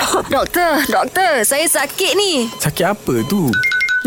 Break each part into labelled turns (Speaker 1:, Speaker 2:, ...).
Speaker 1: Doktor, doktor, saya sakit ni.
Speaker 2: Sakit apa tu?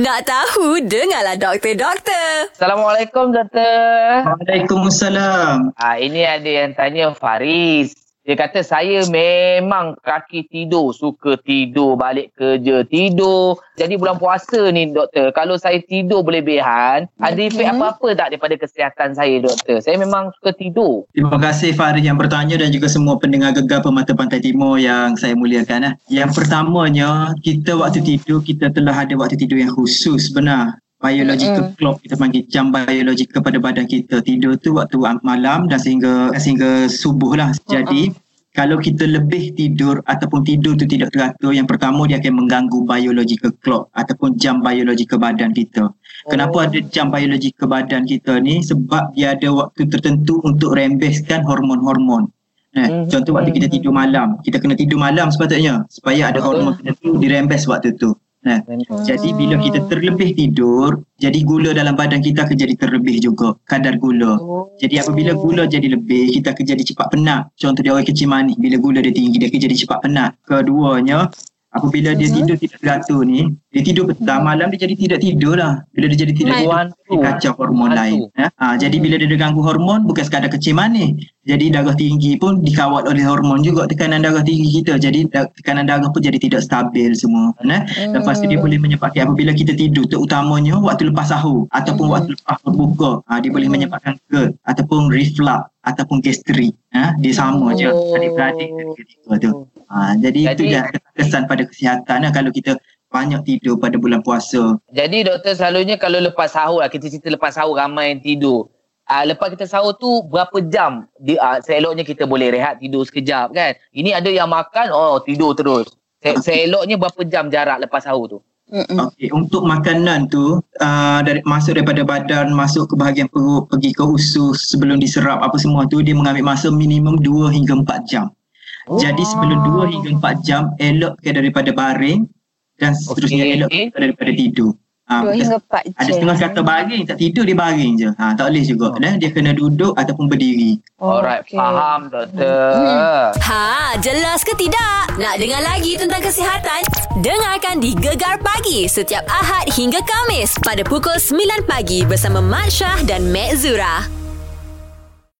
Speaker 1: Nak tahu, dengarlah doktor, doktor.
Speaker 3: Assalamualaikum doktor.
Speaker 4: Waalaikumsalam.
Speaker 3: Ah ini ada yang tanya Faris. Dia kata saya memang kaki tidur, suka tidur, balik kerja tidur. Jadi bulan puasa ni doktor, kalau saya tidur berlebihan, ada efek apa-apa tak daripada kesihatan saya doktor? Saya memang suka tidur.
Speaker 4: Terima kasih Farid yang bertanya dan juga semua pendengar gegar Pemata Pantai Timur yang saya muliakan. Eh. Yang pertamanya, kita waktu tidur, kita telah ada waktu tidur yang khusus benar. Biological mm. clock kita panggil jam biologik kepada badan kita. Tidur tu waktu malam dan sehingga sehingga subuh lah. Jadi kalau kita lebih tidur ataupun tidur tu tidak teratur yang pertama dia akan mengganggu biological clock ataupun jam biologi ke badan kita. Kenapa oh. ada jam biologi ke badan kita ni? Sebab dia ada waktu tertentu untuk rembeskan hormon-hormon. Nah, mm-hmm. contoh waktu kita tidur malam, kita kena tidur malam sepatutnya supaya ada hormon tertentu dirembes waktu tu. Nah, hmm. jadi bila kita terlebih tidur, jadi gula dalam badan kita akan jadi terlebih juga kadar gula. Oh. Jadi apabila gula jadi lebih, kita akan jadi cepat penat. Contoh dia orang kecil manis, bila gula dia tinggi, dia akan jadi cepat penat. Keduanya, apabila dia hmm. tidur tidak teratur ni, dia tidur petang, malam dia jadi tidak tidur lah. Bila dia jadi tidak tidur, dia kacau hormon lain. Ya? Ha, jadi bila dia ganggu hormon, bukan sekadar kecil manis. Jadi darah tinggi pun dikawal oleh hormon juga tekanan darah tinggi kita. Jadi tekanan darah pun jadi tidak stabil semua. Ya? Lepas tu dia boleh menyebabkan apabila kita tidur, terutamanya waktu lepas sahur ataupun hmm. waktu lepas berbuka, ha, dia boleh menyebabkan GERD ataupun reflux ataupun gastrik. Ha? Dia sama oh. je adik-beradik ketika tu. Ha, jadi, jadi itu yang kesan pada kesihatan lah kalau kita banyak tidur pada bulan puasa.
Speaker 3: Jadi doktor selalunya kalau lepas sahur lah, kita cerita lepas sahur ramai yang tidur. Uh, lepas kita sahur tu berapa jam di, uh, seeloknya kita boleh rehat tidur sekejap kan. Ini ada yang makan, oh tidur terus. Se- seeloknya berapa jam jarak lepas sahur tu?
Speaker 4: Okey, untuk makanan tu uh, dari masuk daripada badan masuk ke bahagian perut pergi ke usus sebelum diserap apa semua tu dia mengambil masa minimum 2 hingga 4 jam. Oh. Jadi sebelum 2 hingga 4 jam elokkan daripada baring dan seterusnya okay. elok daripada tidur.
Speaker 5: Ha, hingga 4 jam.
Speaker 4: Ada setengah kata baring, tak tidur dia baring je. Ha, tak boleh juga. Oh. Dia kena duduk ataupun berdiri.
Speaker 3: Oh, Alright, okay. faham doktor. Hmm.
Speaker 1: Ha, jelas ke tidak? Nak dengar lagi tentang kesihatan? Dengarkan di Gegar Pagi setiap Ahad hingga Kamis pada pukul 9 pagi bersama Mat Syah dan Mek Zura.